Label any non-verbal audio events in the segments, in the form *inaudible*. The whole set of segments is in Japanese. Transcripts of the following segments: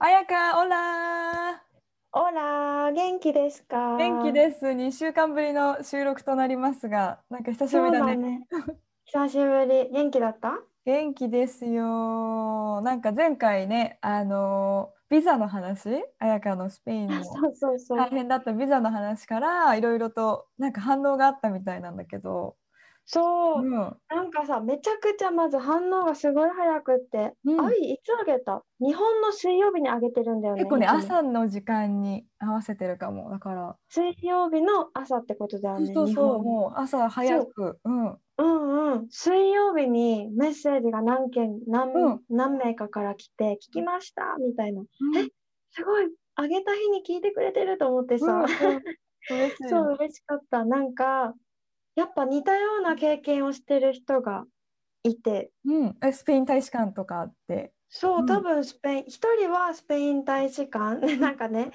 彩香、オラオラ元気です。か元気です。2週間ぶりの収録となりますが、なんか久しぶりだね。ね。久しぶり。元気だった？元気ですよ。なんか前回ね、あのビザの話、彩香のスペインの。*laughs* 大変だったビザの話からいろいろとなんか反応があったみたいなんだけど、そう、うん、なんかさめちゃくちゃまず反応がすごい早くって、うん。あいいつあげた？日本の水曜日にあげてるんだよね結構ね朝の時間に合わせてるかも。だから、水曜日の朝ってことだよねそうそうもう朝早く、うん、う。んうん、水曜日にメッセージが何件何,、うん。何名かから来て聞きました？みたいな。え？すごいあげた日に聞いてくれてると思ってさ、*laughs* そう嬉しかった。なんかやっぱ似たような経験をしてる人がいて。うん、えスペイン大使館とかって？そううん。多分スペイン一人はスペイン大使館。*laughs* なんかね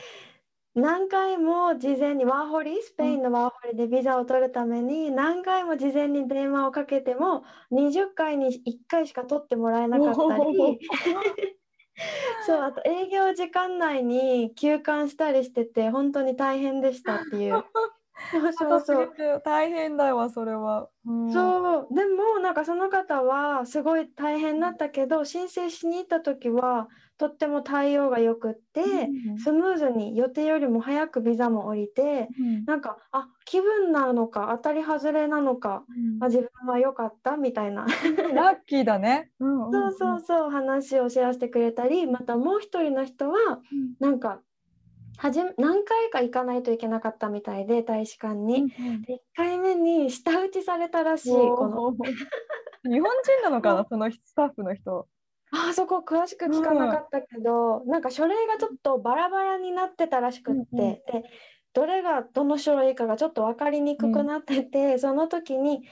何回も事前にワーホリスペインのワーホリでビザを取るために何回も事前に電話をかけても20回に1回しか取ってもらえなかったり。*laughs* そうあと営業時間内に休館したりしてて本当に大変でしたっていう *laughs* そうそうそう。大変だわそれは。うん。そう。でもなんかその方はすごい大変だったけど申請しに行った時はとっても対応がよくって、うんスムーズに予定よりも早くビザも降りてうん。なんかあ気分なのか当たり外れなのかあ自分は良かったみたいな。ラッキーだね。うんうん。そうそうそう話をシェアしてくれたりまたもう一人の人はうん。なんかはじめ何回か行かないといけなかったみたいで大使館に。で1回目に舌打ちされたらしいこの。*laughs* 日本人なのかな *laughs* そのスタッフの人。あそこ詳しく聞かなかったけど、なんか書類がちょっとバラバラになってたらしくって、うんうん。でどれがどの書類かがちょっと分かりにくくなってて、その時に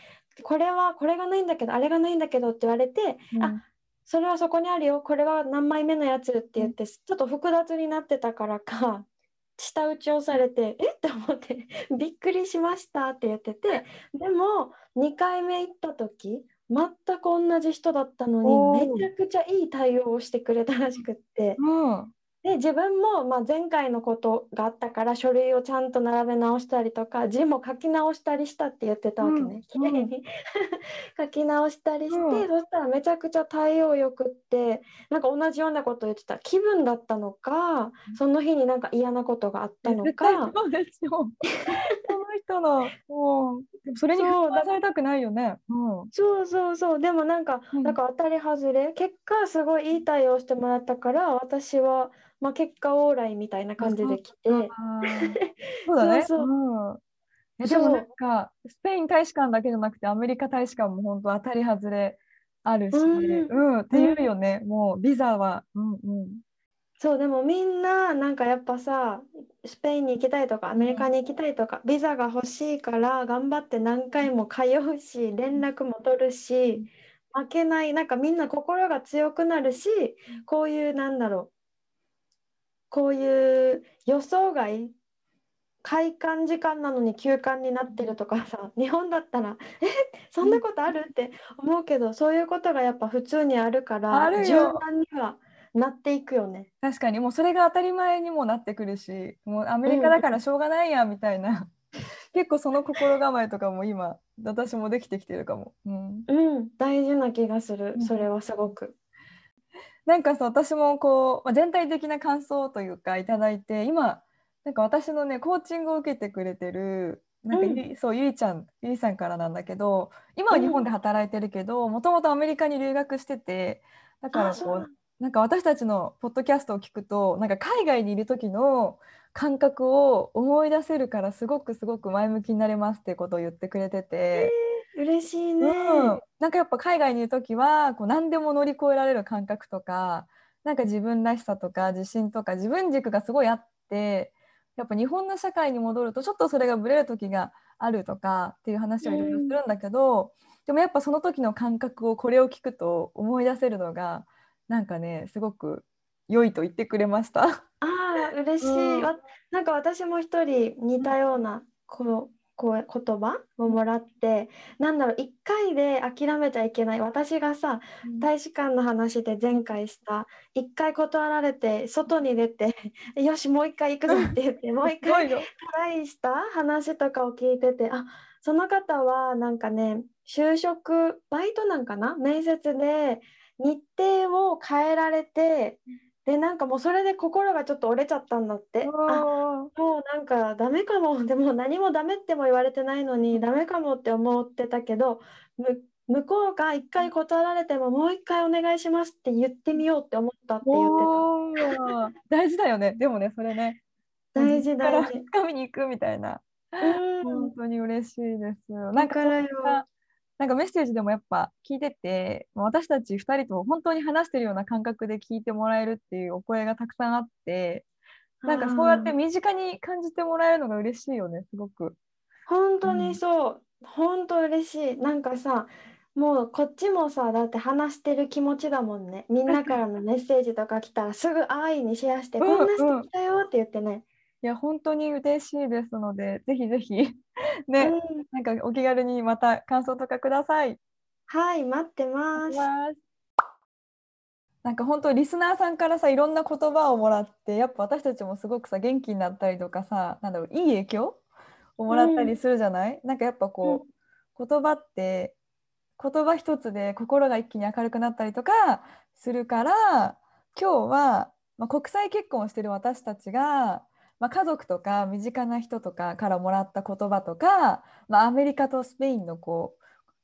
これはこれがないんだけどあれがないんだけどって言われて、あそれはそこにあるよこれは何枚目のやつって言って、ちょっと複雑になってたからか舌打ちをされてえ？*laughs* って思ってびっくりしましたって言っててでも2回目行った時全く同じ人だったのにめちゃくちゃいい対応をしてくれたらしくって。うんで自分もまあ前回のことがあったから書類をちゃんと並べ直したりとか字も書き直したりしたって言ってたわけね、う麗に。*laughs* 書き直したりして、うん。そしたらめちゃくちゃ対応よくってなんか同じようなこと言ってた。気分だったのかその日になんか嫌なことがあったのか。そうですよ。*laughs* その人のもうでもそれにそう不安されたくないよね。うん。そうそうそう。でもなんか、うん。なんか当たり外れ。結果すごいいい対応してもらったから私は、まあ、結果オーライみたいな感じで来て。そうだね。*laughs* そうそう。うん。えでもなんかスペイン大使館だけじゃなくてアメリカ大使館も本当当たり外れあるし、うん。うん、っていうよね。もうビザは、うんうん。そうでもみんななんかやっぱさスペインに行きたいとかアメリカに行きたいとかビザが欲しいから頑張って何回も通うし連絡も取るし負けないなんかみんな心が強くなるしこういうなんだろうこういう予想外開館時間なのに休館になってるとかさ日本だったらえそんなことある？って思うけどそういうことがやっぱ普通にあるから柔軟にはなっていくよね。確かに。もうそれが当たり前にもなってくるしもうアメリカだからしょうがないやみたいな、*laughs* 結構その心構えとかも今私もできてきてるかも。うん、うん、大事な気がする。う、ん。それはすごく。なんかさ私もこう、まあ、全体的な感想というかいただいて今なんか私のねコーチングを受けてくれてるなんかゆり、そうゆりちゃんゆりさんからなんだけど今は日本で働いてるけどもともとアメリカに留学しててだからこうなんか私たちのポッドキャストを聞くとなんか海外にいる時の感覚を思い出せるからすごくすごく前向きになれますっていうことを言ってくれてて、嬉しいね。うん、なんかやっぱ海外にいる時はこう何でも乗り越えられる感覚とかなんか自分らしさとか自信とか自分軸がすごいあってやっぱ日本の社会に戻るとちょっとそれがぶれる時があるとかっていう話をいろいろするんだけど、でもやっぱその時の感覚をこれを聞くと思い出せるのがなんかねすごく良いと言ってくれました。ああ、嬉しい。うんわなんか私も一人似たようなこのこう言葉をもらって、なんだろう、一回で諦めちゃいけない。私がさ、大使館の話で前回した、一回断られて、外に出て、*laughs* よし、もう一回行くぞって言って、*laughs* もう一回。トライした話とかを聞いてて、あ、その方はなんかね、就職、バイトなんかな？面接で日程を変えられて、で、なんかもうそれで心がちょっと折れちゃったんだって。あ、あもうなんかダメかも。*laughs* でも何もダメっても言われてないのに、ダメかもって思ってたけど、む向こうが一回断られてももう一回お願いしますって言ってみようって思ったって言っておー大事だよね。でもね、それね。た。大事大事。掴みに行くみたいな。うん本。当に嬉しいです。なんかだからよななんかメッセージでもやっぱ聞いてて、私たち2人と本当に話してるような感覚で聞いてもらえるっていうお声がたくさんあって、なんかそうやって身近に感じてもらえるのが嬉しいよね、すごく。本当にそう。本当嬉しい。なんかさ、もうこっちもさ、だって話してる気持ちだもんね。みんなからのメッセージとか来たらすぐ安易にシェアして、うんこんな人来たよって言ってね。いや、本当に嬉しいですので、ぜひぜひ、*laughs* ね、うん。なんかお気軽にまた感想とかください。はい、待ってます。なんか本当リスナーさんからさいろんな言葉をもらってやっぱ私たちもすごくさ元気になったりとかさなんだろういい影響をもらったりするじゃない、なんかやっぱこう、言葉って言葉一つで心が一気に明るくなったりとかするから今日は、まあ、国際結婚をしてる私たちが、まあ、家族とか身近な人とかからもらった言葉とか、まあ、アメリカとスペインのこ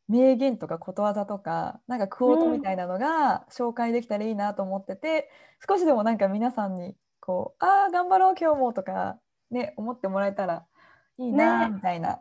う名言とかことわざとかなんかクオートみたいなのが紹介できたらいいなと思ってて、少しでもなんか皆さんにこうああ頑張ろう今日もとかね思ってもらえたらいいなねみたいな。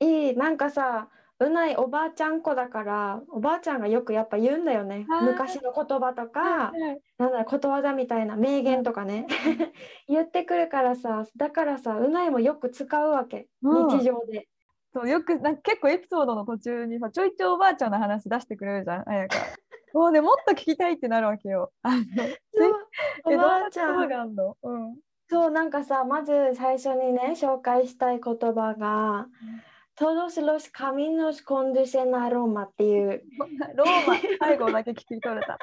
いい、なんかさ、うないおばあちゃん子だから、おばあちゃんがよくやっぱ言うんだよね。はい昔の言葉とか、なんだことわざみたいな名言とかね。*laughs* 言ってくるからさ、だからさ、うないもよく使うわけ。うん日常で。そうよくなんか結構エピソードの途中にさちょいちょいおばあちゃんの話出してくれるじゃんあやか。*laughs* もうねもっと聞きたいってなるわけよ。あのそう、おばあちゃん。うん、そう、なんかさ、まず最初にね、紹介したい言葉が、Todos los caminos conducen a Roma っていう、ローマ最後だけ聞き取れた。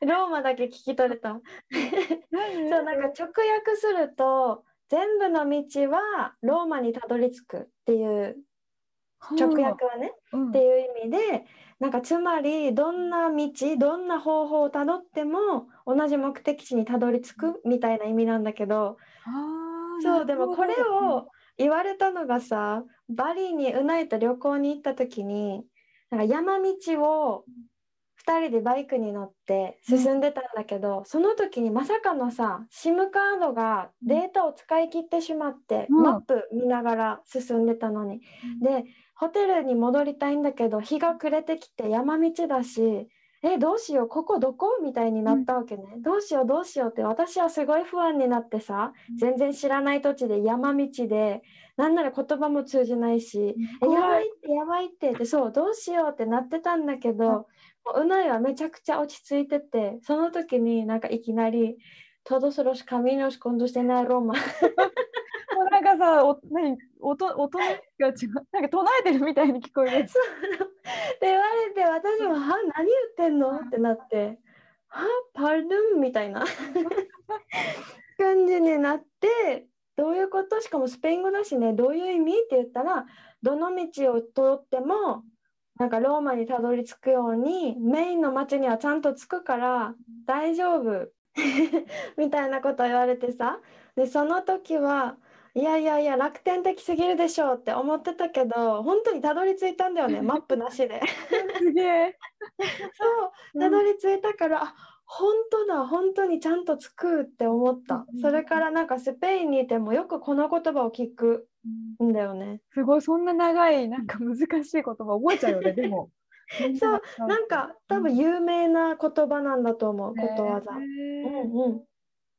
ローマだけ聞き取れた。そうなんか直訳すると全部の道はローマにたどり着くっていう直訳はね、うんっていう意味でなんかつまりどんな道どんな方法をたどっても同じ目的地にたどり着くみたいな意味なんだけどそうでもこれを言われたのがさバリにうないと旅行に行った時になんか山道を2人でバイクに乗って進んでたんだけど、その時にまさかのさ SIM カードがデータを使い切ってしまって、うん。マップ見ながら進んでたのに、でホテルに戻りたいんだけど日が暮れてきて山道だしえどうしようここどこ？みたいになったわけね、どうしようどうしようって私はすごい不安になってさ全然知らない土地で山道でなんなら言葉も通じないし、えやばいってやばいってってそうどうしようってなってたんだけど、もううないはめちゃくちゃ落ち着いててその時になんかいきなり「Todos los caminos conducen a Roma もうなんかさ、お何？音音が違う。なんか唱えてるみたいに聞こえる。」そう。*laughs* って言われて私も「は何言ってんの?」ってなって「は？パルドゥン」みたいな。*laughs* 感じになってどういうこと？しかもスペイン語だしね。どういう意味？って言ったらどの道を通ってもなんかローマにたどり着くようにメインの町にはちゃんと着くから大丈夫。*laughs* みたいなことを言われてさ。でその時はいやいやいや楽天的すぎるでしょうって思ってたけど本当にたどり着いたんだよね *laughs* マップなしで。すげえ。*laughs* そうたどり着いたから、あ本当だ本当にちゃんとつくって思った。うんそれからなんかスペインにいてもよくこの言葉を聞くんだよね。すごいそんな長いなんか難しい言葉覚えちゃうよねでも。*laughs* そうなんか多分有名な言葉なんだと思うことわざ。うんうん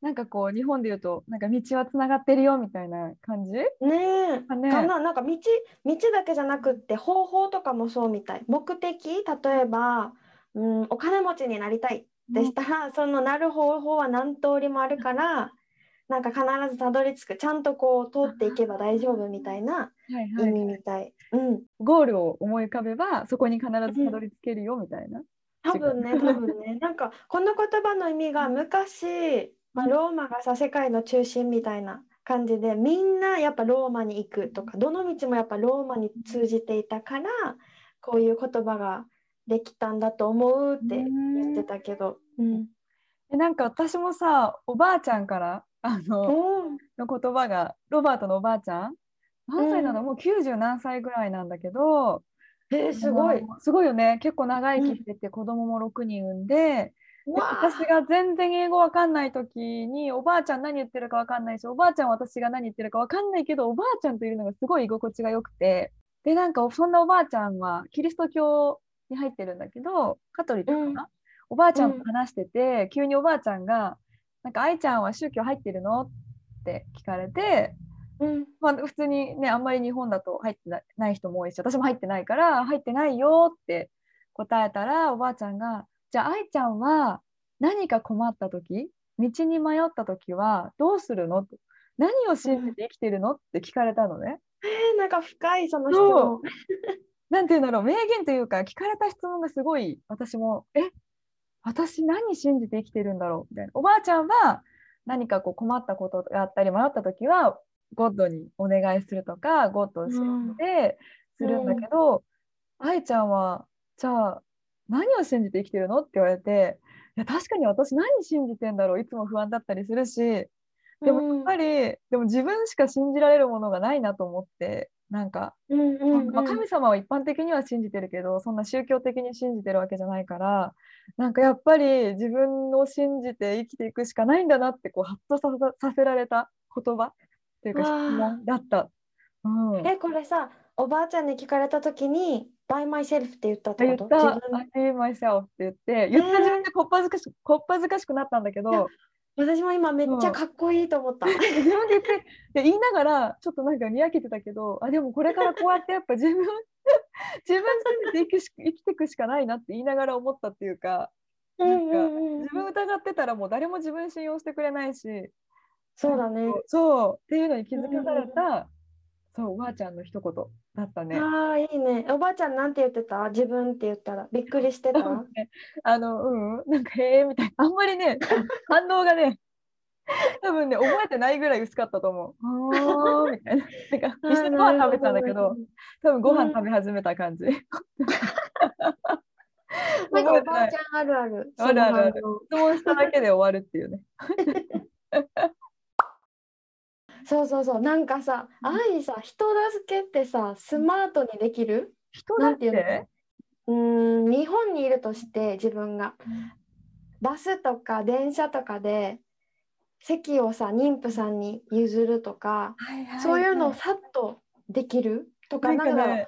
なんかこう日本で言うとなんか道はつながってるよみたいな感じ？ねえ。かななんか道道だけじゃなくって方法とかもそうみたい。目的？例えば、うん、お金持ちになりたいでしたら、そのなる方法は何通りもあるからなんか必ずたどり着く。ちゃんとこう通っていけば大丈夫みたいな意はいはい。味みたい、うん。ゴールを思い浮かべばそこに必ずたどり着けるよみたいな？多分ね多分ね。なんかこの言葉の意味が昔、まあ、ローマがさ世界の中心みたいな感じでみんなやっぱローマに行くとかどの道もやっぱローマに通じていたからこういう言葉ができたんだと思うって言ってたけど。うん。でなんか私もさおばあちゃんからあのの言葉がロバートのおばあちゃん何歳なの、もう90何歳ぐらいなんだけどえー、すごい。すごいよね。結構長生きしてて子供も6人産んで、私が全然英語わかんない時におばあちゃん何言ってるかわかんないしおばあちゃんは私が何言ってるかわかんないけどおばあちゃんといるのがすごい居心地が良くてでなんかそんなおばあちゃんはキリスト教に入ってるんだけどカトリックかな、おばあちゃんと話してて、急におばあちゃんが「なんか愛ちゃんは宗教入ってるの?」って聞かれてうん。まあ、普通にねあんまり日本だと入ってなない人も多いし私も入ってないから入ってないよって答えたらおばあちゃんが「じゃあ愛ちゃんは何か困った時道に迷った時はどうするの?」と「何を信じて生きてるの?」って聞かれたのね。えー、なんか深いその質そ問。なんて言うんだろう名言というか聞かれた質問がすごい私も「え？私何信じて生きてるんだろう?」みたいな。おばあちゃんは何かこう困ったことがあったり迷った時はゴッドにお願いするとかゴッドを信じてするんだけど、愛ちゃんはじゃあ何を信じて生きてるの？って言われていや確かに私何信じてんだろう？いつも不安だったりするしでもやっぱり、でも自分しか信じられるものがないなと思ってなんかうんうんうんまあ、神様は一般的には信じてるけどそんな宗教的に信じてるわけじゃないからなんかやっぱり自分を信じて生きていくしかないんだなってこうハッとささせられた言葉っていうか質問だった。うん、えこれさおばあちゃんに聞かれた時に「by myself」って言ったってこと？言った。自分「I myself」って言って言った自分でこっぱずかしこっぱずかしくなったんだけど私も今めっちゃかっこいいと思った。*laughs* 自分で言ってで言いながらちょっとなんかにやけてたけどあでもこれからこうやってやっぱ自分 *laughs* 自分信じて生きし生きていくしかないなって言いながら思ったっていうかなんか自分疑ってたらもう誰も自分信用してくれないしそうだね。そうっていうのに気づかされた、そうおばあちゃんの一言だったね。ああいいね。おばあちゃんなんて言ってた？自分って言ったらびっくりしてた？あのうんなんかへえみたいなあんまりね *laughs* 反応がね多分ね覚えてないぐらい薄かったと思う。あーみたいな。*laughs* なんか一緒にご飯食べてたんだけど多分ご飯食べ始めた感じ。*laughs* なんかおばあちゃんあるある。あるあるある質問しただけで終わるっていうね。そうそうそう。なんかさ、あいさ、人助けってさ、スマートにできる？人なんていうの？てうーん、日本にいるとして自分が。バスとか電車とかで席をさ、妊婦さんに譲るとか、そういうのをさっとできる？とか、なんか。ね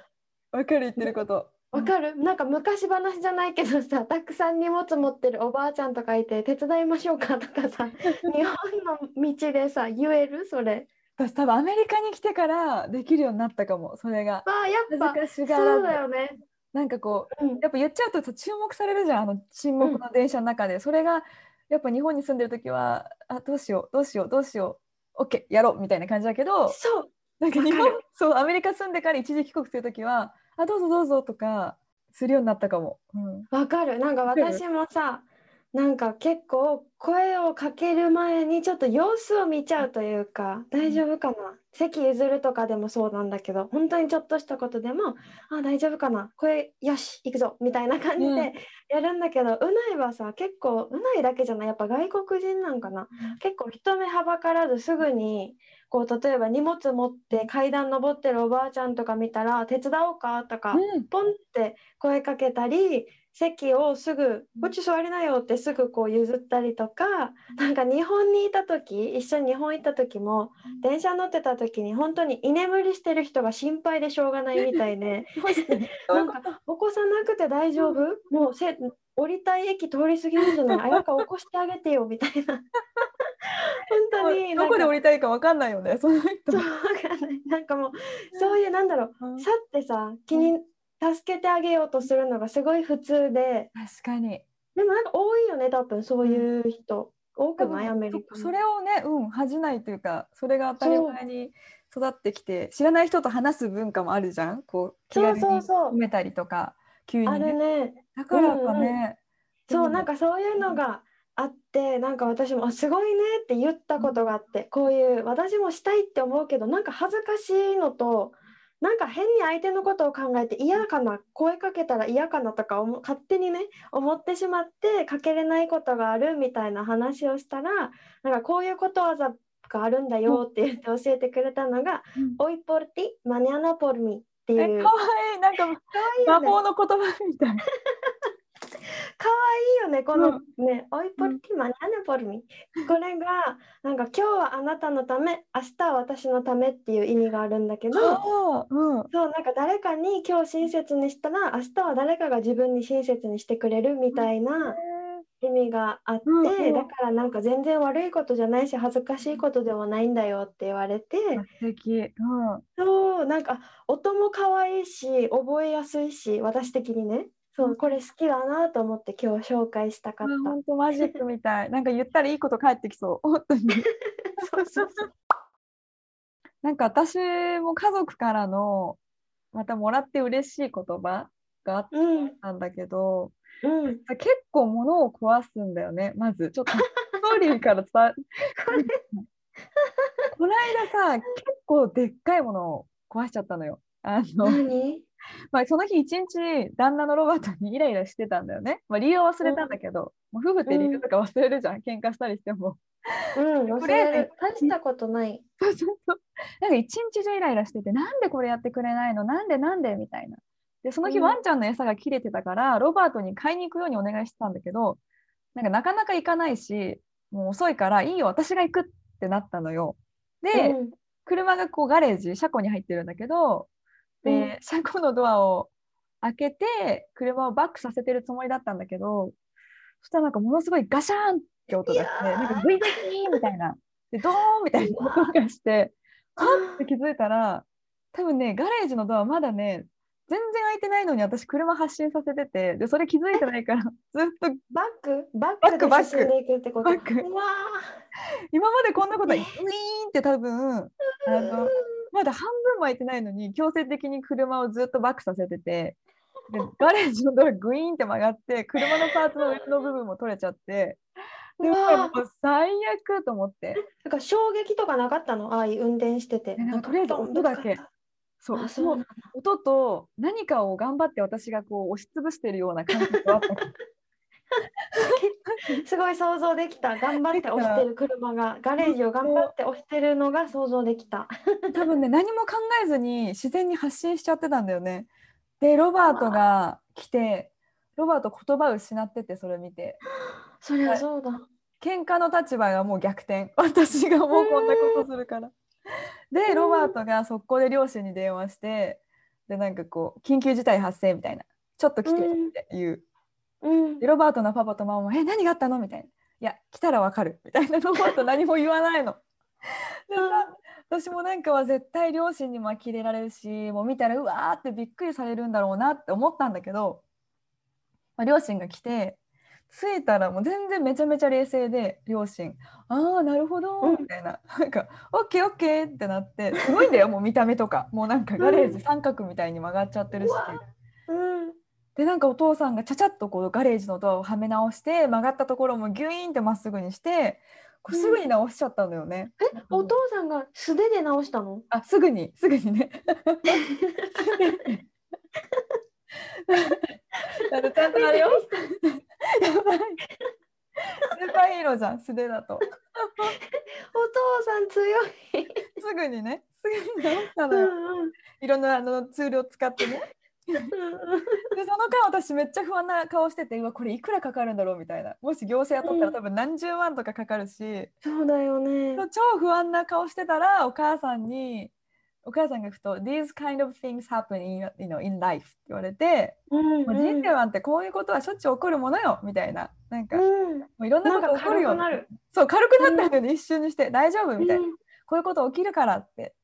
わかる言ってること。わかる？なんか昔話じゃないけどさ *laughs* たくさん荷物持ってるおばあちゃんとかいて手伝いましょうかとかさ *laughs* 日本の道でさ言える？それ。私多分アメリカに来てからできるようになったかもそれが。あーやっぱ恥ずかしがそうだよね、なんかこううん、やっぱ言っちゃうとさ注目されるじゃんあの沈黙の電車の中で、それがやっぱ日本に住んでる時はあどうしようどうしようどうしよう OK やろうみたいな感じだけどそう。なんか日本そうアメリカ住んでから一時帰国する時はあどうぞどうぞとかするようになったかも。うん。わかる。なんか私もさなんか結構声をかける前にちょっと様子を見ちゃうというか大丈夫かな。席譲るとかでもそうなんだけど本当にちょっとしたことでもあ大丈夫かな。声よし行くぞみたいな感じうん。でやるんだけどうないはさ結構うないだけじゃない。やっぱ外国人なんかな。結構人目はばからずすぐにこう例えば荷物持って階段登ってるおばあちゃんとか見たら「手伝おうか?」とか、うん。ポンって声かけたり席をすぐ「こっち座りなよ」ってすぐこう譲ったりとかなんか日本にいた時一緒に日本行った時も電車乗ってた時に本当に居眠りしてる人が心配でしょうがないみたい *laughs* で *laughs* なんか起こさなくて大丈夫？もうせ降りたい駅通り過ぎるんじゃない？あやか起こしてあげてよみたいな。本当になどこで降りたいかわかんないよね、その人。そうわかんない。なんかもうそういうなんだろうん。うさってさ気に助けてあげようとするのがすごい普通で。確かに。でもなんか多いよね多分そういう人。多くないアメリカそそれをね、うん、恥じないというか、それが当たり前に育ってきて、知らない人と話す文化もあるじゃん。こう、気軽に褒めたりとか、急あにね。るね。だからかね。そうなんかそういうのがあってなんか私もあすごいねって言ったことがあってこういう私もしたいって思うけどなんか恥ずかしいのとなんか変に相手のことを考えて嫌かな声かけたら嫌かなとか思勝手にね思ってしまってかけれないことがあるみたいな話をしたらなんかこういうことわざがあるんだよって言って教えてくれたのがうん「オイポルティマニャナポルミ」ってえ、いう。かわい。い。なんか *laughs* 魔法の言葉みたい。可愛いよね、このね、おいポルティマニャネポルミ。これが、なんか今日はあなたのため、明日は私のためっていう意味があるんだけど、うん。そう、なんか誰かに今日親切にしたら、明日は誰かが自分に親切にしてくれるみたいな意味があって、うんうんだからなんか全然悪いことじゃないし、恥ずかしいことでもないんだよって言われて、素敵。うん。そう、なんか音も可愛いし、覚えやすいし、私的にね。そう、これ好きだなと思って今日紹介したかった。本当マジックみたい。なんか言ったらいいこと返ってきそう。*laughs* 本当に。そうそうそう。なんか私も家族からのまたもらって嬉しい言葉があっうん、たんだけど、うん。結構物を壊すんだよね。まずちょっとストーリーから伝わ *laughs* この間さ、結構でっかいものを壊しちゃったのよ。あの、何？まあ、その日一日旦那のロバートにイライラしてたんだよね。まあ、理由は忘れたんだけど、もう夫婦って理由とか忘れるじゃん、喧嘩したりしても。うん、忘れる。大したことない。そうそうそう。なんか一日中イライラしてて、なんでこれやってくれないの？なんでなんで？みたいな。で、その日うんワンちゃんの餌が切れてたから、ロバートに買いに行くようにお願いしてたんだけど、なんかなかなか行かないし、もう遅いから、いいよ、私が行くってなったのよ。で、うん、車がこうガレージ、車庫に入ってるんだけど、で、うん。車庫のドアを開けて、車をバックさせてるつもりだったんだけど、そしたらなんかものすごいガシャーンって音がして、なんかグイグイみたいな、で、ドーンみたいな音がして、はっって気づいたら、多分ね、ガレージのドアまだね、全然開いてないのに私車発進させてて、で、それ気づいてないから、*laughs* ずっとバック？ババッックバック。進んでいくってこと？バック。今までこんなこと、ウィーンって多分、あーの、まだ半分も開いてないのに強制的に車をずっとバックさせててで *laughs* ガレージのドアグイーンって曲がって車のパーツの上の部分も取れちゃってでもう最悪と思って。なんか衝撃とかなかったの？ああいう運転してて。えなんかとりあえず音だけ。そうそうもうなんだ。音と何かを頑張って私がこう押しつぶしてるような感覚があった *laughs* すごい想像できた。頑張って押してる車が、ガレージを頑張って押してるのが想像できた。多分ね何も考えずに自然に発信しちゃってたんだよねでロバートが来てロバート言葉失っててそれ見て *gasps* そりゃそうだ。喧嘩の立場がもう逆転 *laughs* 私がもうこんなことするから。でロバートが速攻で両親に電話してでなんかこう緊急事態発生みたいなちょっと来てって言う。うんで。ロバートのパパとママも「え何があったの?」みたいな「いや来たらわかる」みたいなロバート何も言わないの。*laughs* でさ私もなんかは絶対両親にも呆れられるしもう見たらうわーってびっくりされるんだろうなって思ったんだけど、まあ、両親が来て着いたらもう全然めちゃめちゃ冷静で両親「ああなるほど」うんみたいな「なんかオッケーオッケー」ってなってすごいんだよもう見た目とかもうなんかガレージ三角みたいに曲がっちゃってるし。うん。でなんかお父さんがちゃちゃっとこうガレージのドアをはめ直して曲がったところもギュイーンってまっすぐにしてこうすぐに直しちゃったんだよね。お父さんが素手で直したの？あすぐにすぐにね。*laughs* だちゃんとあれよ。*laughs* やばい。スーパーヒーローじゃん、素手だと。*laughs* お父さん強い。すぐにね、すぐに直したうのよ。んうんいろんなあのツールを使ってね。うんうんで、その間私めっちゃ不安な顔してて、うわ、これいくらかかるんだろうみたいな。もし業者雇ったうんら多分何十万とかかかるし、そうだよね。超不安な顔してたら、お母さんに、お母さんがふと、These kind of things happen in, you know, in life って言われて、うんもう人生なんてこういうことはしょっちゅう起こるものよみたいな。なんか、もうん。ういろんなこと起こるよ。そう、軽くなったんだよね、一瞬にして。大丈夫みたいな。うんこういうこと起きるからって。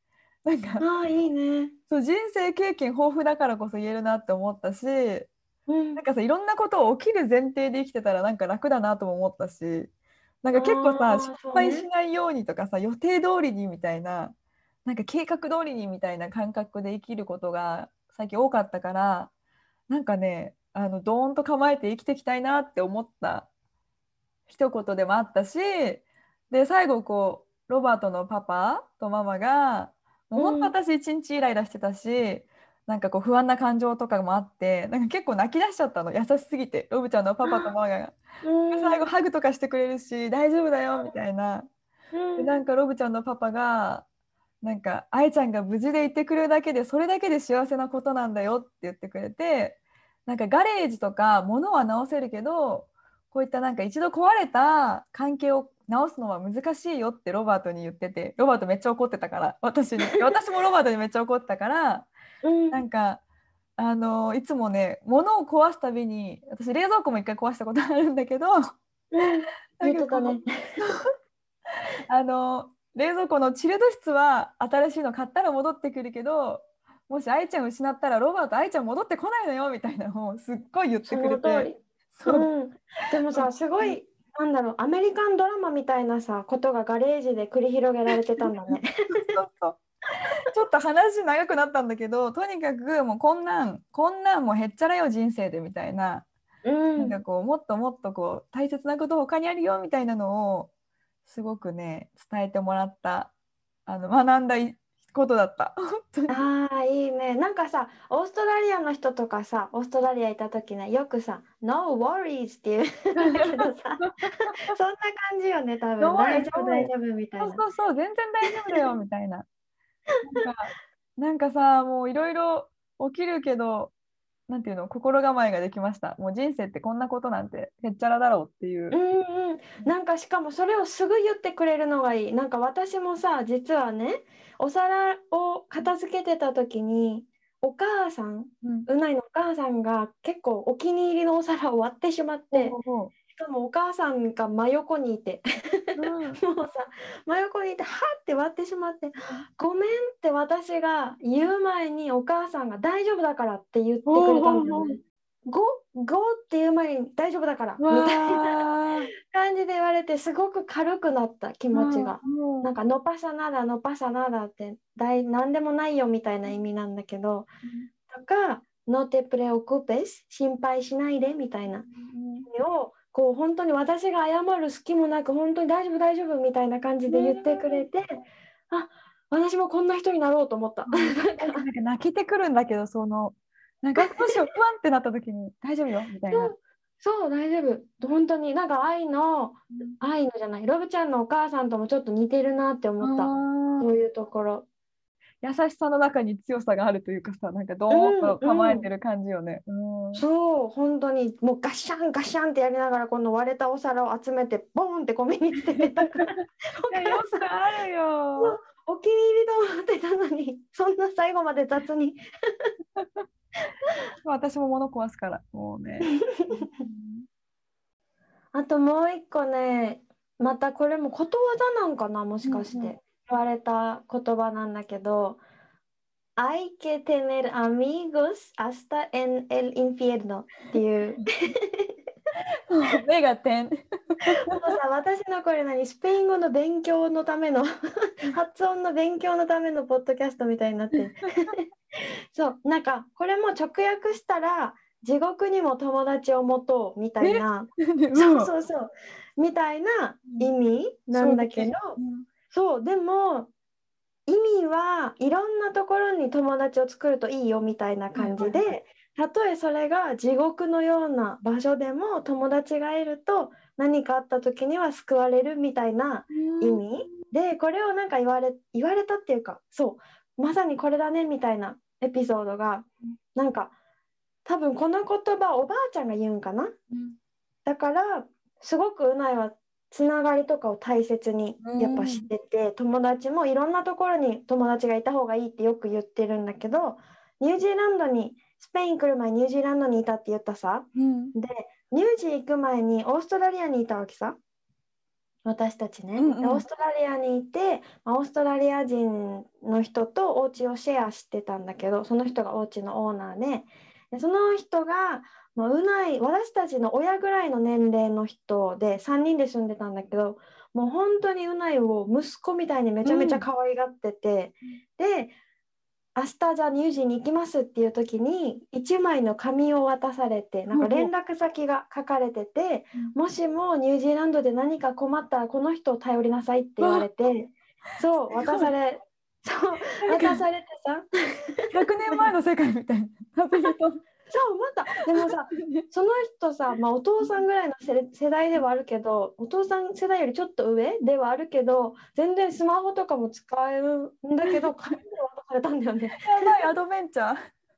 なんか、ああ、いいね。そう人生経験豊富だからこそ言えるなって思ったし、うんなんかさ、いろんなこと起きる前提で生きてたらなんか楽だなとも思ったし、なんか結構さ、失敗しないようにとかさ、予定通りにみたいな、なんか計画通りにみたいな感覚で生きることが最近多かったから、なんかね、あの、ドーンと構えて生きていきたいなって思った一言でもあったし、で、最後こう、ロバートのパパとママが、本当私一日イライラしてたし、なんかこう不安な感情とかもあって、なんか結構泣き出しちゃったの、優しすぎて、ロブちゃんのパパとママが。うん。最後ハグとかしてくれるし、大丈夫だよみたいな。うん。でなんかロブちゃんのパパが、なんか愛ちゃんが無事でいてくれるだけで、それだけで幸せなことなんだよって言ってくれて、なんかガレージとか物は直せるけど、こういったなんか一度壊れた関係を直すのは難しいよってロバートに言ってて、ロバートめっちゃ怒ってたから、私に。*laughs* 私もロバートにめっちゃ怒ってたから、うんなんかあのいつもね物を壊すたびに私冷蔵庫も一回壊したことあるんだけどうん言ってたね。*laughs* あの冷蔵庫のチルド室は新しいの買ったら戻ってくるけどもし愛ちゃん失ったらロバート愛ちゃん戻ってこないのよみたいなのをすっごい言ってそくれて。そううん、でもさすごいなんだろうアメリカンドラマみたいなさことがガレージで繰り広げられてたんだね。そうそうちょっと話長くなったんだけどとにかくもうこんなんこんなんもうへっちゃらよ人生でみたいなうなんんかこうもっともっとこう大切なこと他にあるよみたいなのをすごくね伝えてもらったあの学んだいことだった。*laughs* ああいいねなんかさオーストラリアの人とかさオーストラリアいた時ねよくさ「No worries」って言うんだけどさ *laughs* そんな感じよね多分 No 大丈夫大丈夫みたいそうな。そうそう全然大丈夫だよ *laughs* みたいな。なんかなんかさもういろいろ起きるけどなんていうの心構えができました。もう人生ってこんなことなんてへっちゃらだろうっていうう。んうん、なんかしかもそれをすぐ言ってくれるのがいい。なんか私もさ、実はね、お皿を片付けてた時に、お母さん、うん。うないのお母さんが結構お気に入りのお皿を割ってしまって、しかもお母さんが真横にいて、うん。*laughs* もうさ、真横にいて、はって割ってしまって、ごめんって私が言う前にお母さんが大丈夫だからって言ってくれたんだよね。ゴゴっていう前に大丈夫だからみわたいなー感じで言われてすごく軽くなった気持ちが。うんなんか「のパサナダのパサナダ」って大何でもないよみたいな意味なんだけどとか「のてプレオクペス」心配しないでみたいな。意味をこう本当に私が謝る隙もなく本当に大丈夫大丈夫みたいな感じで言ってくれてあ私もこんな人になろうと思った。なんか。泣けてくるんだけどそのなんかどうしよう不安ってなった時に大丈夫よみたいな。そう大丈夫本当になんか愛の愛のじゃないロブちゃんのお母さんともちょっと似てるなって思ったそういうところ。優しさの中に強さがあるというかさなんかドーンと構えてる感じよね。うんそう本当にもうガッシャンガッシャンってやりながらこの割れたお皿を集めてボーンってゴミに捨ててたから *laughs* よくあるよ。*laughs* お気に入りと思ってたのにそんな最後まで雑に *laughs* 私も物壊すからもうね。あともう一個ねまたこれもことわざなんかなもしかして、うんうん。言われた言葉なんだけど「Hay que tener amigos hasta en el infierno」っていう。*laughs* 目が点。もうさ私のこれ何？スペイン語の勉強のための *laughs* 発音の勉強のためのポッドキャストみたいになってる *laughs* そうなんかこれも直訳したら地獄にも友達を持とうみたいなそうそうそうみたいな意味なんだけどそうでも意味はいろんなところに友達を作るといいよみたいな感じでたとえそれが地獄のような場所でも友達がいると何かあった時には救われるみたいな意味。でこれをなんか言われ言われたっていうかそうまさにこれだねみたいなエピソードがなんか多分この言葉おばあちゃんが言うんかな？うん。だからすごくうないはつながりとかを大切にやっぱしてて、友達もいろんなところに友達がいた方がいいってよく言ってるんだけどニュージーランドにスペイン来る前ニュージーランドにいたって言ったさ。うん。でニュージー行く前にオーストラリアにいたわけさ私たちね、うんうん。でオーストラリアにいて、まあオーストラリア人の人とお家をシェアしてたんだけどその人がお家のオーナーででその人が、まあ、うない私たちの親ぐらいの年齢の人で3人で住んでたんだけどもう本当にうないを息子みたいにめちゃめちゃ可愛がってて、で明日じゃあニュージーに行きますっていう時に1枚の紙を渡されてなんか連絡先が書かれてて、もしもニュージーランドで何か困ったらこの人を頼りなさいって言われてそう渡されそう渡されてさ。100年前の世界みたいな。*laughs* そうまたでもさその人さ、まあ、お父さんぐらいの世世代ではあるけどお父さん世代よりちょっと上ではあるけど全然スマホとかも使えるんだけど *laughs* れたんだよね。やばいアドベンチャー。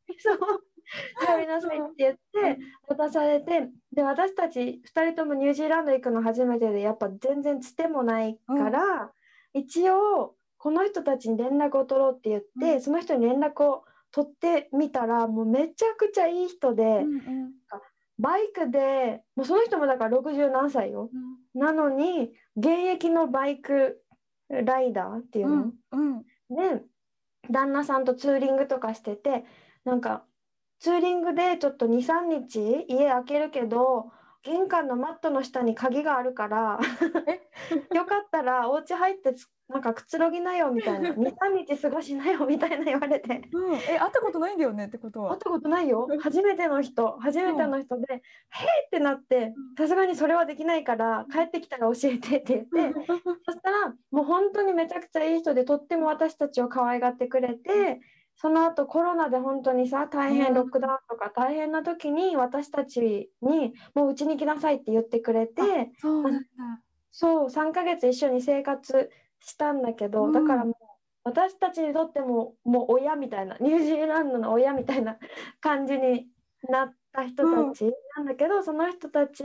*laughs* そう。頼りなさいって言って渡されてで私たち2人ともニュージーランド行くの初めてでやっぱ全然つてもないから、一応この人たちに連絡を取ろうって言って、うん。その人に連絡を取ってみたらもうめちゃくちゃいい人で、うんバイクでもうその人もだから60何歳よ。うん。なのに現役のバイクライダーっていううの、んうん。で旦那さんとツーリングとかしててなんかツーリングでちょっと23日家開けるけど玄関のマットの下に鍵があるから *laughs* よかったらお家入ってつなんかくつろぎなよみたいな。*laughs* 23日過ごしなよみたいな言われて。うん、え会ったことないんだよね？ってことは。会ったことないよ。初めての人。初めての人で「へーってなってさすがにそれはできないから帰ってきたら教えてって言って。そしたらもう本当にめちゃくちゃいい人でとっても私たちを可愛がってくれてその後コロナで本当にさ大うん変ロックダウンとか大変な時に私たちにもううちに来なさいって言ってくれてそう。そう3ヶ月一緒に生活したんだけど、うんだからもう私たちにとってももう親みたいなニュージーランドの親みたいな *laughs* 感じになった人たちなんだけど、その人たち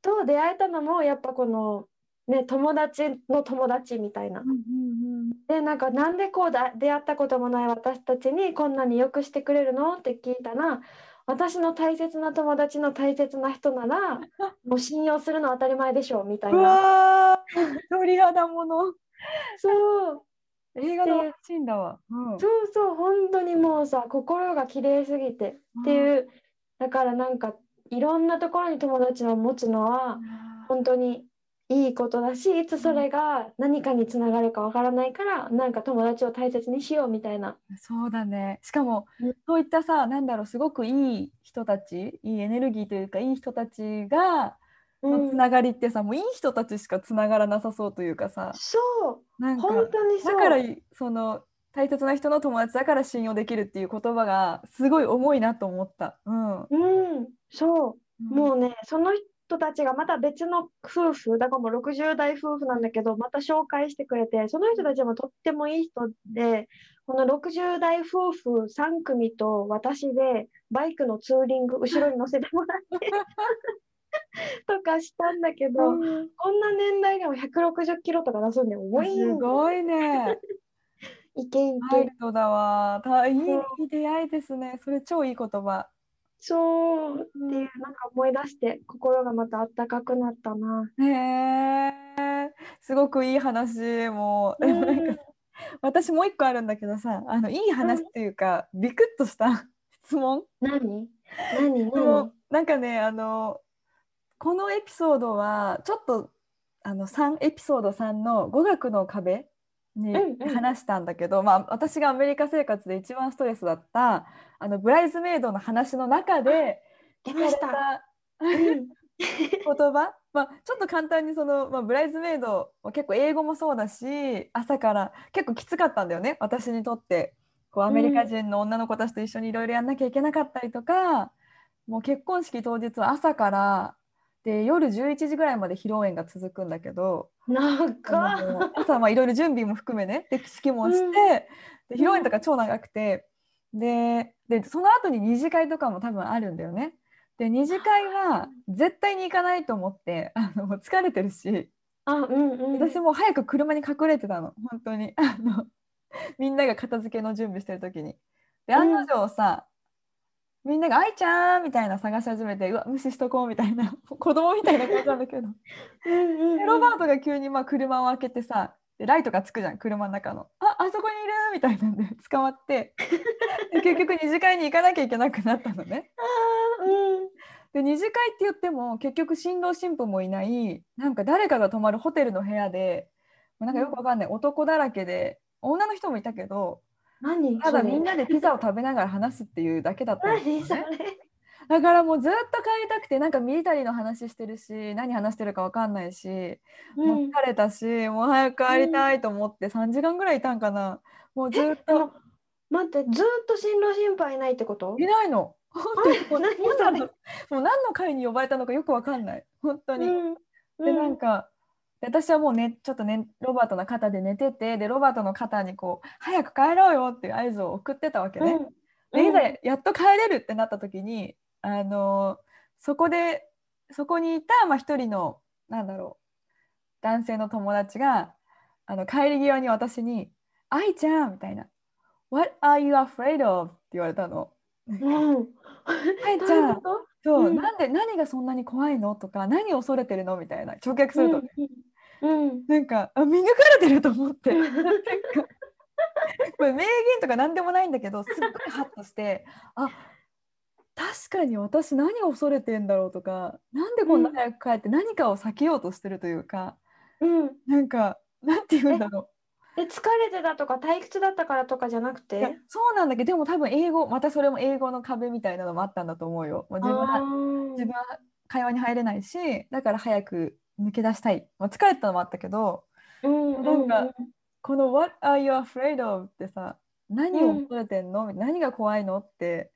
と出会えたのもやっぱこの、ね、友達の友達みたいな。うん。うんでなんかなんでこうだ出会ったこともない私たちにこんなによくしてくれるの？って聞いたら私の大切な友達の大切な人なら *laughs* もう信用するのは当たり前でしょうみたいな。鳥肌もの。そう。映画のシーンだわ。うん。そうそう本当にもうさ心が綺麗すぎて。っていう。だからなんかいろんなところに友達を持つのは本当にいいことだしいつそれが何かにつながるかわからないからなんか友達を大切にしようみたいな。そうだね。しかもうん、そういったさ、なんだろう、すごくいい人たち、いいエネルギーというか、いい人たちが、つながりってさ、もういい人たちしかつながらなさそうというかさ、そうなんか、本当にそうだから、その、大切な人の友達だから信用できるっていう言葉がすごい重いなと思った。うん。うんそうもううねその人たちがまた別の夫婦だからもう60代夫婦なんだけどまた紹介してくれてその人たちもとってもいい人でこの60代夫婦3組と私でバイクのツーリング後ろに乗せてもらって *laughs* とかしたんだけど、んこんな年代でも160キロとか出すんでウィーンすごいね。*laughs* いけいけワイルドだわ。いい出会いですね。それ超いい言葉。そうっていうなんか思い出して心がまたあったかくなったな。へえ、すごくいい話も。う、でもなん。か *laughs* 私もう一個あるんだけどさ、あのいい話っていうか、ビクッとした *laughs* 質問。何？何？で何もなんかね、あのこのエピソードはちょっとあの3エピソード3の語学の壁にうんうん。話したんだけど、まあ私がアメリカ生活で一番ストレスだったあのブライズメイドの話の中で出ました。*laughs* 言葉、まあ、ちょっと簡単にその、まあ、ブライズメイドは結構英語もそうだし朝から結構きつかったんだよね私にとって。こうアメリカ人の女の子たちと一緒にいろいろやんなきゃいけなかったりとかもう結婚式当日は朝からで夜11時ぐらいまで披露宴が続くんだけどなんか、朝はいろいろ準備も含めねで式もして、うんで披露宴とか超長くてででその後に二次会とかも多分あるんだよね。で二次会は絶対に行かないと思ってあのもう疲れてるしあ、うんうん。私もう早く車に隠れてたの本当にあのみんなが片付けの準備してる時に。で案の定さ、みんなが「愛ちゃん!」みたいな探し始めてうわ無視しとこうみたいな *laughs* 子供みたいな感じなんだけどロバートが急にまあ車を開けてさでライトがつくじゃん車の中の「ああそこにいる!」みたいなんで *laughs* 捕まってで結局二次会に行かなきゃいけなくなったのね。で二次会って言っても結局新郎新婦もいないなんか誰かが泊まるホテルの部屋でなんかよくわかんない男だらけで女の人もいたけど何？ただみんなでピザを食べながら話すっていうだけだったんですね。だからもうずっと帰りたくてなんかミリタリーの話してるし何話してるかわかんないしもう疲れたしもう早く帰りたいと思って3時間ぐらいいたんかな。もうずっでとも待ってずーっと新郎新婦はいないってこと？いないの。本当に。もう何の会に呼ばれたのかよくわかんない。本当に。うん。でなんかで私はもうねちょっとねロバートの肩で寝ててでロバートの肩にこう「早く帰ろうよ」っていう合図を送ってたわけね。でいざやっと帰れるってなった時にあのそこでそこにいたまあ一人のなんだろう男性の友達があの帰り際に私に「愛ちゃん」みたいな「What are you afraid of?」って言われたの。うん。う *laughs* ん愛ちゃん。そう、うん。なんで何がそんなに怖いの？とか何を恐れてるの？みたいな。直訳すると、うんうん。なんかあ見抜かれてると思って。*laughs* これ名言とか何でもないんだけどすっごいハッとしてあ確かに私何を恐れてんだろうとかなんでこんな早く帰って何かを避けようとしてるというか、うん。なんかなんて言うんだろで疲れてたとか退屈だったからとかじゃなくて？そうなんだけどでも多分英語またそれも英語の壁みたいなのもあったんだと思うよ。自分は会話に入れないしだから早く抜け出したい、まあ、疲れてたのもあったけどうんうんなんかこの「What are you afraid of?」ってさ何を恐れてんの、何が怖いの？って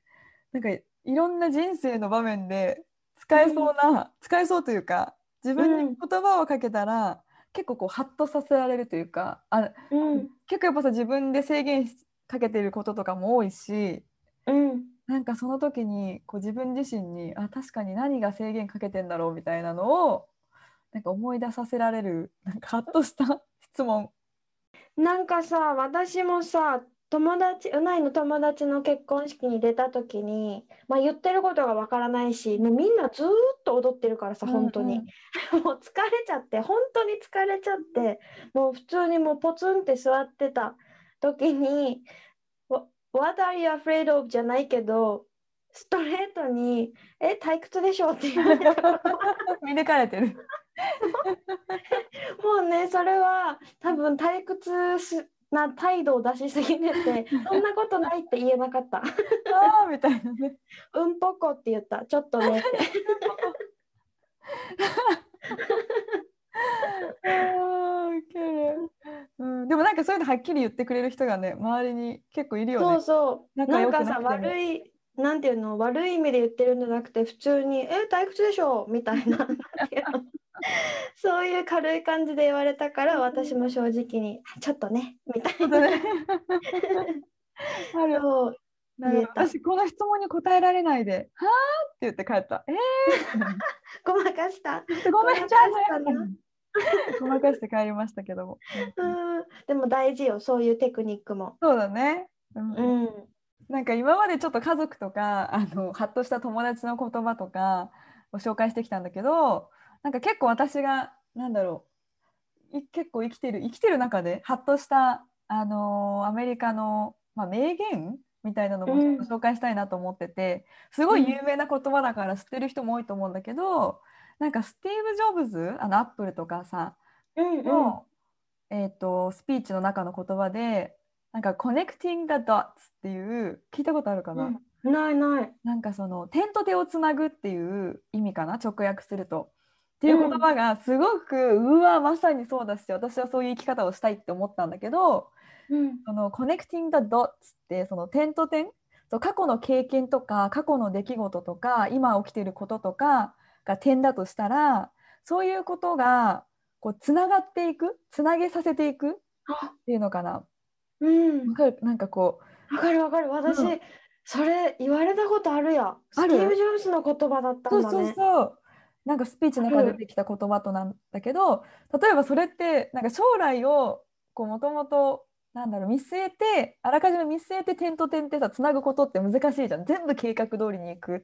なんかいろんな人生の場面で使えそうな、使えそうというか自分に言葉をかけたら、結構こうハッとさせられるというかあうん。結構やっぱさ自分で制限しかけてることとかも多いしうん。なんかその時にこう自分自身にあ確かに何が制限かけてんだろう？みたいなのをなんか思い出させられる *laughs* なんかハッとした質問。なんかさ私もさ友達うないの友達の結婚式に出た時に、まあ、言ってることがわからないしもうみんなずーっと踊ってるからさ本当に、*laughs* もう疲れちゃって本当に疲れちゃってもう普通にもうポツンって座ってた時に「What are you afraid of?」じゃないけどストレートに「え退屈でしょ?」って言われたから *laughs* 見抜かれてる。*laughs* もうねそれは多分退屈しな態度を出しすぎてて *laughs* そんなことないって言えなかった。ああみたいなね。うんぽこって言ったちょっとねって。あーウケる、うん、でもなんかそういうのはっきり言ってくれる人がね周りに結構いるよね。そうそう。なんかさ悪いなんていうの？悪い意味で言ってるんじゃなくて普通に「え退屈でしょ?」みたいな *laughs* *laughs* そういう軽い感じで言われたから私も正直に「ちょっとね」みたいな。ね *laughs* ある私この質問に答えられないで「はあ?」って言って帰った。え *laughs* ごまかした。ー、ごめんごまかじゃあしたなね。ごまかして帰りましたけども。うんでも大事よそういうテクニックも。そうだね。うんうん。なんか今までちょっと家族とかあのハッとした友達の言葉とかを紹介してきたんだけどなんか結構私がなんだろうい結構生きてる生きてる中でハッとした、あのーアメリカの、まあ、名言みたいなのもちょっと紹介したいなと思ってて、すごい有名な言葉だから知ってる人も多いと思うんだけどなんかスティーブ・ジョブズあのアップルとかさうんうん。の、えー、とスピーチの中の言葉でなんか「connecting the dots」っていう聞いたことあるかな、うんないない。なんかその点と手をつなぐっていう意味かな？直訳すると。っていう言葉がすごく、うわまさにそうだし私はそういう生き方をしたいって思ったんだけど、うん。そのコネクティング・ドッツってその点と点そう過去の経験とか過去の出来事とか今起きていることとかが点だとしたらそういうことがこうつながっていくつなげさせていくっあていうのかな。うん。わかる？なんかこわかるわかる。私、うん。それ言われたことあるや。ある。スティーブ・ジョブズの言葉だったうんそうだねそうそうなんかスピーチの中で出てきた言葉となんだけど例えばそれってなんか将来をもともとなんだろう見据えてあらかじめ見据えて点と点ってさつなぐことって難しいじゃん。全部計画通りにいくっ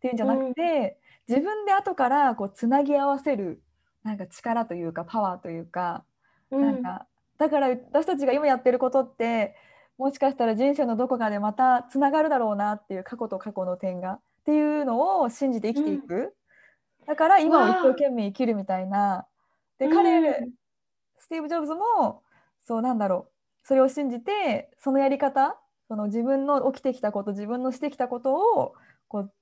ていうんじゃなくて、自分で後からこうつなぎ合わせるなんか力というかパワーというかうなんかだから私たちが今やってることってもしかしたら人生のどこかでまたつながるだろうなっていう過去と過去の点がっていうのを信じて生きていく、だから今を一生懸命生きるみたいな。で彼、うん。スティーブ・ジョブズもそうなんだろう。それを信じてそのやり方その自分の起きてきたこと自分のしてきたことをこう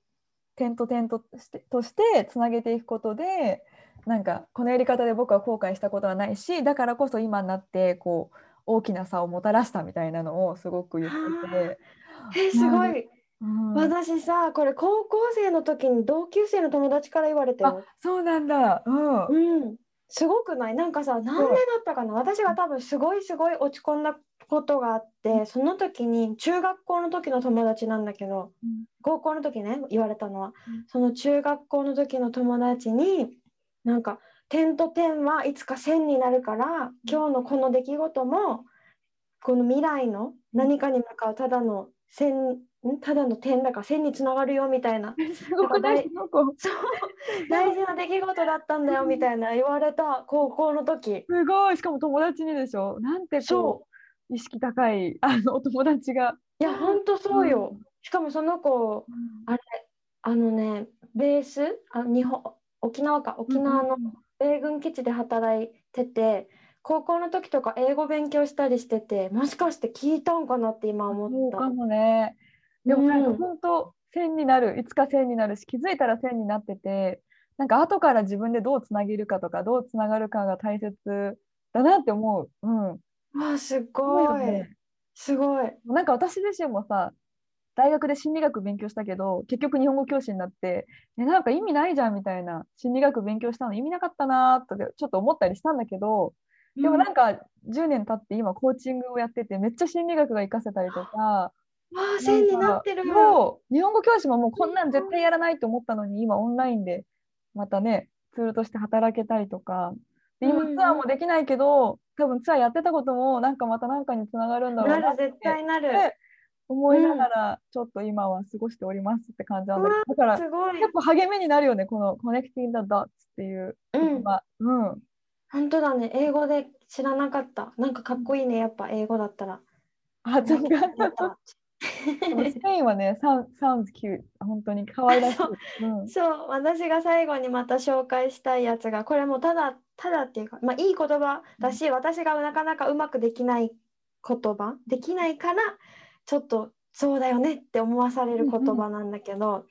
点と点としてとしてつなげていくことでなんかこのやり方で僕は後悔したことはないしだからこそ今になってこう大きな差をもたらしたみたいなのをすごく言ってて、えすごい、うん。私さこれ高校生の時に同級生の友達から言われてそうなんだ、うん。うん。すごくない？なんかさ何でだったかな？私が多分すごいすごい落ち込んだことがあってその時に中学校の時の友達なんだけどうん。高校の時ね言われたのは、うん。その中学校の時の友達になんか点と点はいつか線になるから今日のこの出来事もこの未来の何かに向かうただの線んただの点だから線につながるよみたいな。*laughs* すごく大事な出来事だったんだよみたいな言われた *laughs* 高校の時。すごい。しかも友達にでしょ？なんてこそう。意識高いあのお友達が。いやほんとそうよ、しかもその子あのねベース？あ日本沖縄か。沖縄の米軍基地で働いてて高校の時とか英語勉強したりしててもしかして聞いたんかなって今思った。そうかもね。でもなんかうん。本当線になるいつか線になるし気づいたら線になっててなんか後から自分でどうつなげるかとかどうつながるかが大切だなって思う。うん。わあすすごい。ね。すごい。なんか私自身もさ大学で心理学勉強したけど結局日本語教師になって、ね、なんか意味ないじゃんみたいな心理学勉強したの意味なかったなーとかちょっと思ったりしたんだけどでもなんか10年経って今コーチングをやっててめっちゃ心理学が活かせたりとかわあ線になってる。そう日本語教師ももうこんなん絶対やらないと思ったのに今オンラインでまたねツールとして働けたりとか。で今うんうん。ツアーもできないけど、多分ツアーやってたこともなんかまた何かにつながるんだろうなって絶対なる。ね思いながらちょっと今は過ごしておりますって感じなんだけど、だからすごい。結構励みになるよねこの「Connecting the Dots」っていう言葉。うん。本当だね。英語で知らなかった。なんかかっこいいねやっぱ英語だったら。あそうか。やったでもスペインはね、サウサウンズキュー本当に可愛らしい。う。ん。そう私が最後にまた紹介したいやつがこれもただただっていうか、まあ、いい言葉だし私がなかなかうまくできない言葉？できないからちょっとそうだよねって思わされる言葉なんだけど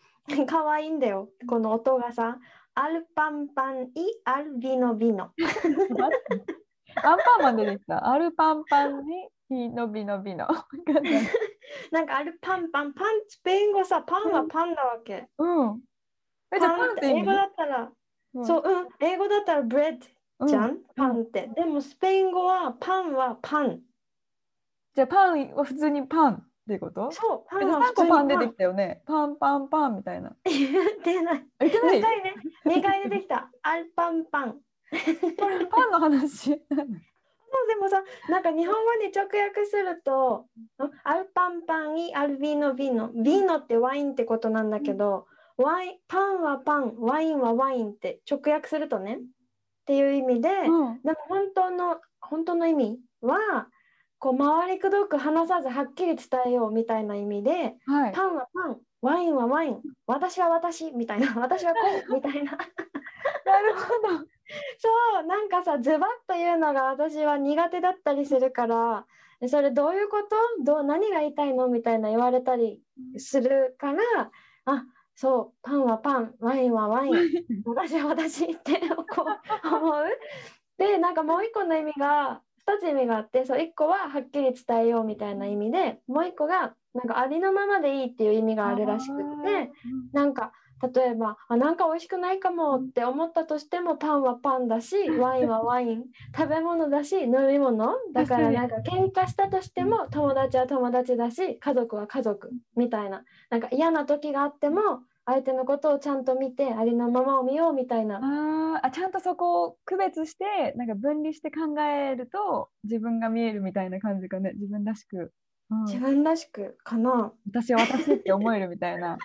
可愛いんだよ。この音がさ Al pan, pan y al vino, vino。アンパンマン出てきた？ Al pan, pan y al vino, vino。*laughs* *laughs* なんか al pan, pan パンスペイン語さパンはパンだわけ。うん。え、じゃあパンパンって英語だったら、うん。そううん。英語だったらブレッドじゃん、うん。パンって。でもスペイン語はパンはパン。じゃあパンは普通にパンっていうこと？そうパえ3ンは普通に個パン出てきたよね。パンパンパンみたいな。言ってない？え、言ってない2回ね。2回出てきた。アルパンパン。これパンの話？でもさなんか日本語に直訳するとんアルパンパンイアルビノビノビノってワインってことなんだけど、ワインパンはパンワインはワインって直訳するとねっていう意味で、うん。でも本当の本当の意味はこう回りくどく話さずはっきり伝えようみたいな意味ではい。パンはパンワインはワイン私は私みたいな私はこうみたいな *laughs* ほど。そうなんかさズバッと言うのが私は苦手だったりするからでそれどういうこと？どう何が言いたいの？みたいな言われたりするからあそうパンはパンワインはワイン。*laughs* 私は私ってこう思う？でなんかもう一個の意味が2つ意味があってそう1個ははっきり伝えようみたいな意味でもう1個がなんかありのままでいいっていう意味があるらしくってなんか例えばあなんか美味しくないかもって思ったとしてもパンはパンだしワインはワイン *laughs* 食べ物だし飲み物。だからなんか喧嘩したとしても友達は友達だし家族は家族みたいな。なんか嫌な時があっても相手のことをちゃんと見てありのままを見ようみたいな。ああちゃんとそこを区別してなんか分離して考えると自分が見えるみたいな感じがね。自分らしく、うん、自分らしくかな。私は私って思えるみたいな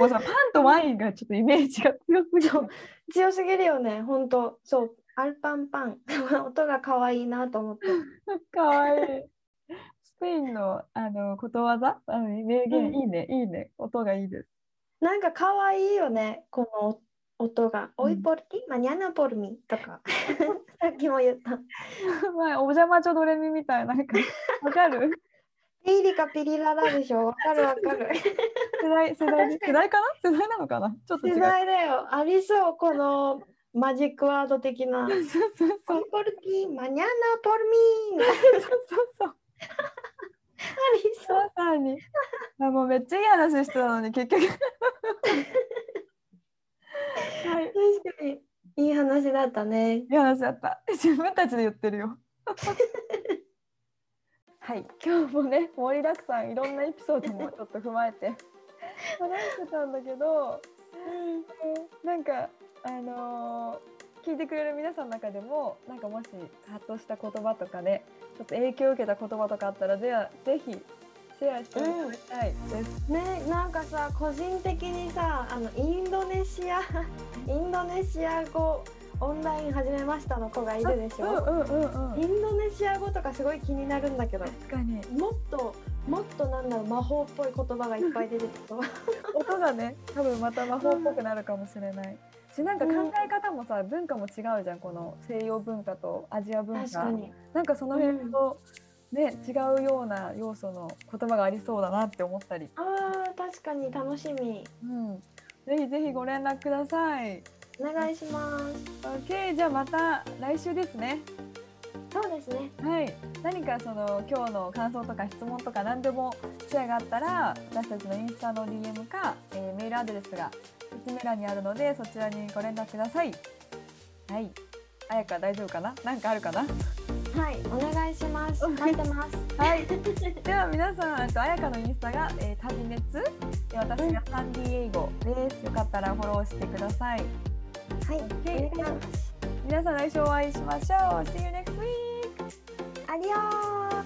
もうさパンとワインがちょっとイメージが強すぎる。強すぎるよね。本当。そう。アルパンパン。*laughs* 音が可愛いなと思って。可愛いスペインのあのことわざ？あの名言、うん、いいね。いいね。音がいいです。なんか可愛いよね。この音が「おいポルティ？マニャナポルミ」とか。*laughs* さっきも言った。*laughs* まあ、お邪魔ちょドレミみたいな。わかる？ピリカピリララでしょ？*laughs* わかるわかる。世代、世代、世代かな？世代なのかな？ちょっと世代だよ。ありそう、このマジックワード的な。*laughs* そうそうそう。ポルティ、マニャナ、ポルミー *laughs* そうそうそう。ありそう。まさに。あもうめっちゃいい話してたのに、結局。はい。確かに。いい話だったね。いい話だった。自分たちで言ってるよ。はい、今日もね盛りだくさんいろんなエピソードもちょっと踏まえて。話してたんだけど、うん、なんかあのー、聞いてくれる皆さんの中でもなんかもしハッとした言葉とかねちょっと影響を受けた言葉とかあったらではぜひシェアしてもらいたい。です、うん、ねなんかさ個人的にさあのインドネシアインドネシア語オンライン始めましたの子がいるでしょ、うんうんうん、インドネシア語とかすごい気になるんだけど。確かに。もっともっとなんだろう魔法っぽい言葉がいっぱい出てきそう。*laughs* 音がね多分また魔法っぽくなるかもしれない、しなんか考え方もさ、うん、文化も違うじゃんこの西洋文化とアジア文化。なんかその辺と、うん、ね違うような要素の言葉がありそうだなって思ったり。あー確かに楽しみ、うん、ぜひぜひご連絡くださいお願いします。OK じゃあまた来週ですね。そうですね。はい。何かその今日の感想とか質問とか何でもシェアがあったら私たちのインスタの DM か、えー、メールアドレスが説明欄にあるのでそちらにご連絡ください。はい。あやか大丈夫かな？なんかあるかな？はい、お願いします。待ってます。はい。では皆さん、とあやかのインスタが、えー、旅熱、私がサンディエイゴです。よかったらフォローしてください。はい。皆さん来週お会いしましょう。See you next week! アディオ